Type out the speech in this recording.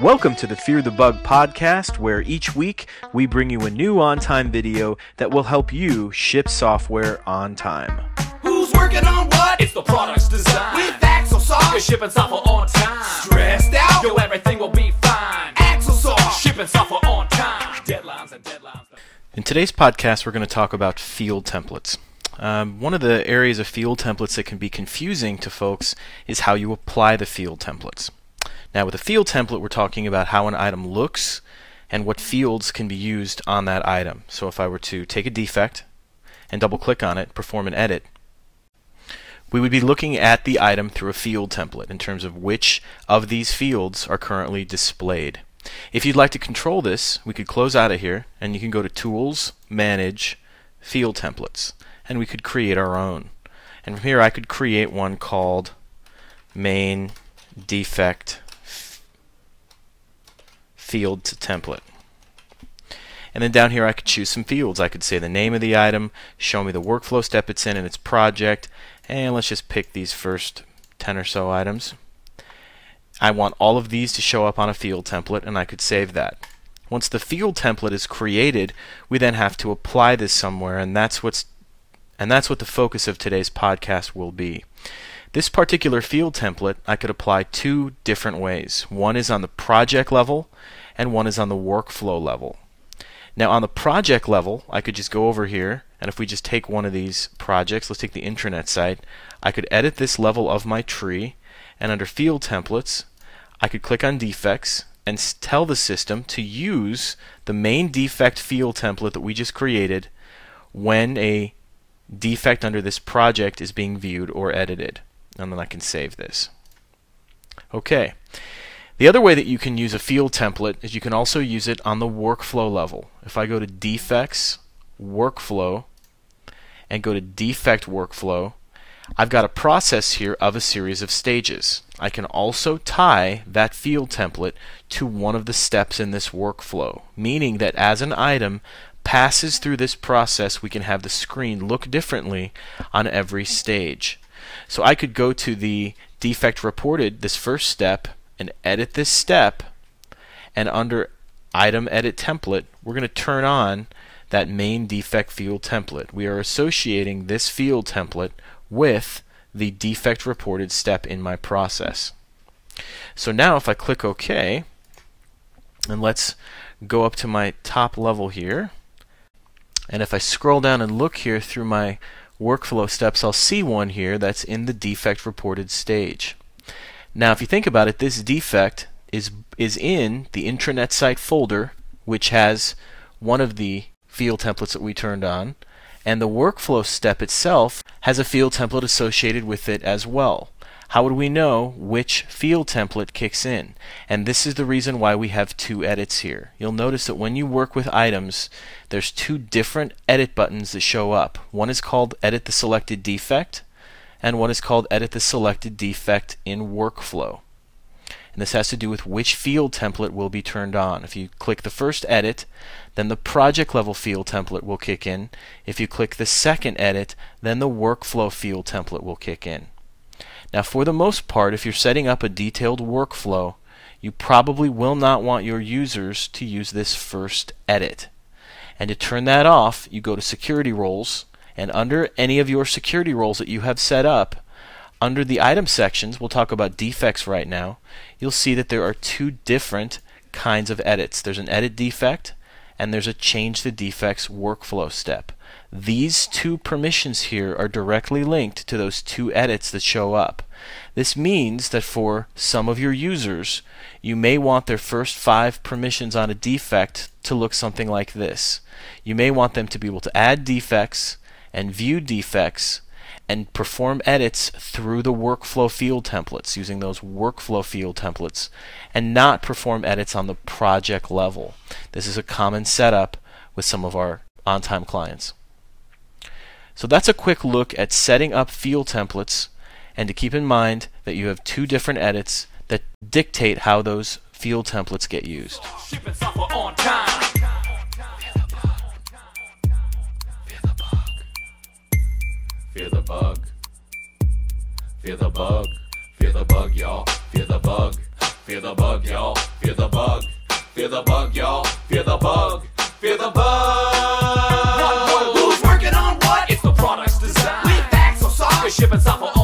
Welcome to the Fear the Bug podcast, where each week we bring you a new OnTime video that will help you ship software on time. Who's working on what? It's the product's design. With Axel You're shipping software on time. In today's podcast, we're going to talk about field templates. Um, one of the areas of field templates that can be confusing to folks is how you apply the field templates. Now, with a field template, we're talking about how an item looks and what fields can be used on that item. So, if I were to take a defect and double click on it, perform an edit, we would be looking at the item through a field template in terms of which of these fields are currently displayed. If you'd like to control this, we could close out of here and you can go to Tools, Manage, Field Templates, and we could create our own. And from here, I could create one called Main Defect Field to Template. And then down here, I could choose some fields. I could say the name of the item, show me the workflow step it's in and its project, and let's just pick these first 10 or so items. I want all of these to show up on a field template, and I could save that. Once the field template is created, we then have to apply this somewhere, and that's what's and that's what the focus of today's podcast will be. This particular field template I could apply two different ways. One is on the project level, and one is on the workflow level. Now, on the project level, I could just go over here, and if we just take one of these projects, let's take the intranet site, I could edit this level of my tree, and under field templates, I could click on defects and tell the system to use the main defect field template that we just created when a defect under this project is being viewed or edited. And then I can save this. Okay. The other way that you can use a field template is you can also use it on the workflow level. If I go to defects, workflow, and go to defect workflow, I've got a process here of a series of stages. I can also tie that field template to one of the steps in this workflow, meaning that as an item passes through this process, we can have the screen look differently on every stage. So I could go to the defect reported, this first step, and edit this step, and under item edit template, we're going to turn on that main defect field template. We are associating this field template with the defect reported step in my process. So now if I click OK, and let's go up to my top level here, and if I scroll down and look here through my workflow steps, I'll see one here that's in the defect reported stage. Now, if you think about it, this defect is is in the intranet site folder, which has one of the field templates that we turned on, and the workflow step itself has a field template associated with it as well. How would we know which field template kicks in? And this is the reason why we have two edits here. You'll notice that when you work with items, there's two different edit buttons that show up. One is called Edit the Selected Defect, and one is called Edit the Selected Defect in Workflow. And this has to do with which field template will be turned on. If you click the first edit, then the project level field template will kick in. If you click the second edit, then the workflow field template will kick in. Now, for the most part, if you're setting up a detailed workflow, you probably will not want your users to use this first edit. And to turn that off, you go to security roles, and under any of your security roles that you have set up, under the item sections, we'll talk about defects right now, you'll see that there are two different kinds of edits. There's an edit defect, and there's a change the defects workflow step. These two permissions here are directly linked to those two edits that show up. This means that for some of your users, you may want their first five permissions on a defect to look something like this. You may want them to be able to add defects and view defects and perform edits through the workflow field templates using those workflow field templates and not perform edits on the project level. This is a common setup with some of our OnTime clients. So that's a quick look at setting up field templates and to keep in mind that you have two different edits that dictate how those field templates get used. Fear the bug, y'all. Fear the bug. Fear the bug, y'all. Fear the bug. Fear the bug. Not one who's working on what? It's the product's design. We facts or sorry. Shipping all.